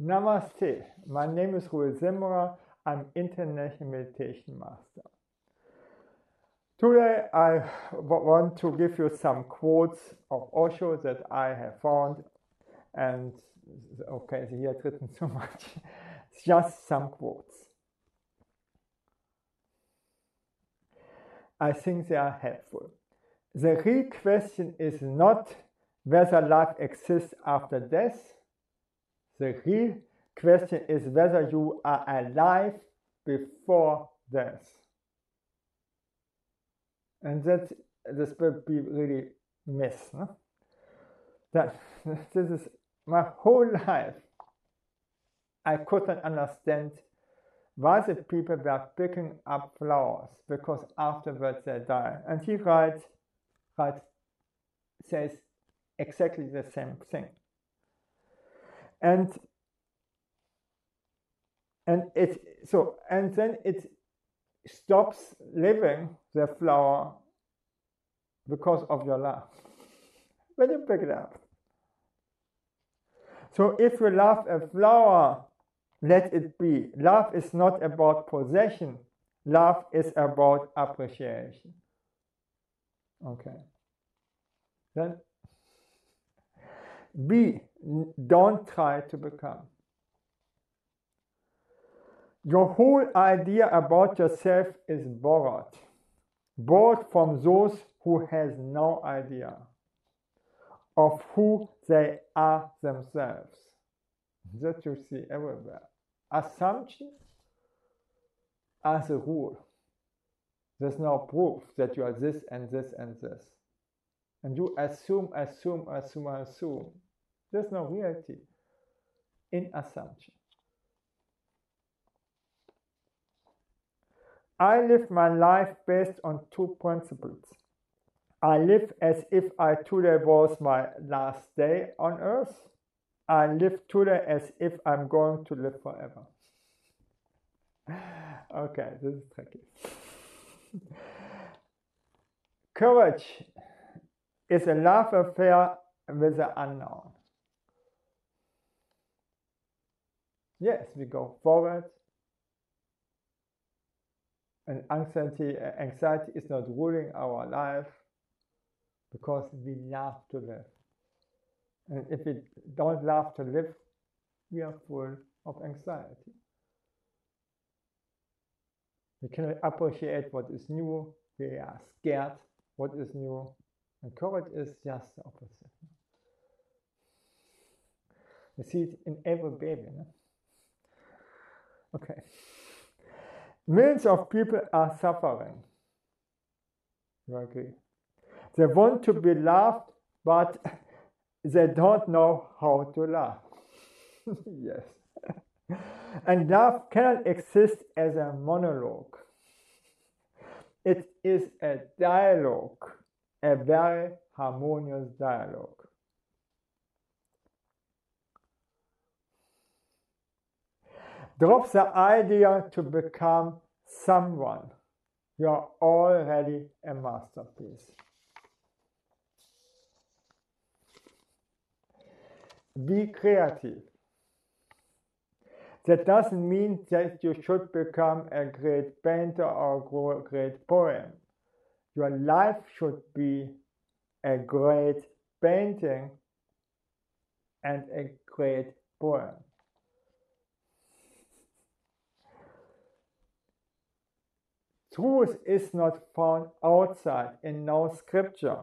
Namaste. My name is Rui Zimmerer. I'm International Meditation Master. Today I want to give you some quotes of Osho that I have found. And okay, hier written so much. It's Just some quotes. I think they are helpful. The real question is not whether life exists after death. The real question is whether you are alive before death. And that this will be really miss. No? That this is my whole life. I couldn't understand why the people were picking up flowers because afterwards they die. And he writes, writes says exactly the same thing. And and it so and then it stops living the flower because of your love when you pick it up. So if you love a flower, let it be. Love is not about possession. Love is about appreciation. Okay. Then be. Don't try to become. Your whole idea about yourself is borrowed, borrowed from those who has no idea of who they are themselves. That you see everywhere. Assumption as a rule. There's no proof that you are this and this and this. And you assume, assume, assume, assume. There's no reality in assumption. I live my life based on two principles. I live as if I today was my last day on earth. I live today as if I'm going to live forever. okay, this is tricky. Courage is a love affair with the unknown. Yes, we go forward and anxiety, uh, anxiety is not ruling our life because we love to live. And if we don't love to live, we are full of anxiety. We cannot appreciate what is new. We are scared what is new. And courage is just the opposite. You see it in every baby. No? Okay. Millions of people are suffering. You agree? They want to be loved, but they don't know how to love. yes. and love cannot exist as a monologue. It is a dialogue, a very harmonious dialogue. Drop the idea to become someone. You are already a masterpiece. Be creative. That doesn't mean that you should become a great painter or a great poem. Your life should be a great painting and a great poem. Truth is not found outside in no scripture.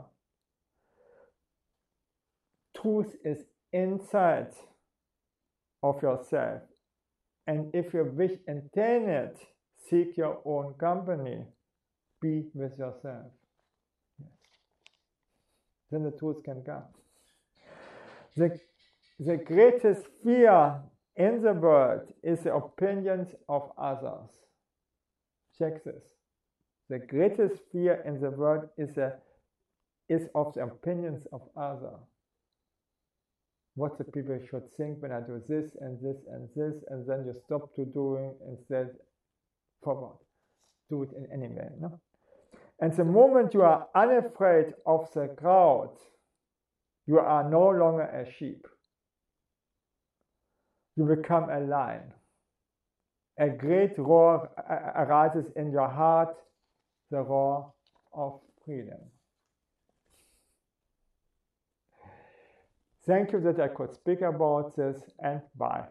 Truth is inside of yourself. And if you wish attain it, seek your own company. Be with yourself. Yes. Then the truth can come. The, the greatest fear in the world is the opinions of others. Check this. The greatest fear in the world is, a, is of the opinions of others. What the people should think when I do this and this and this, and then you stop to doing instead forward. Do it in any way. No? And the moment you are unafraid of the crowd, you are no longer a sheep. you become a lion. A great roar arises in your heart, the roar of freedom. Thank you that I could speak about this and bye.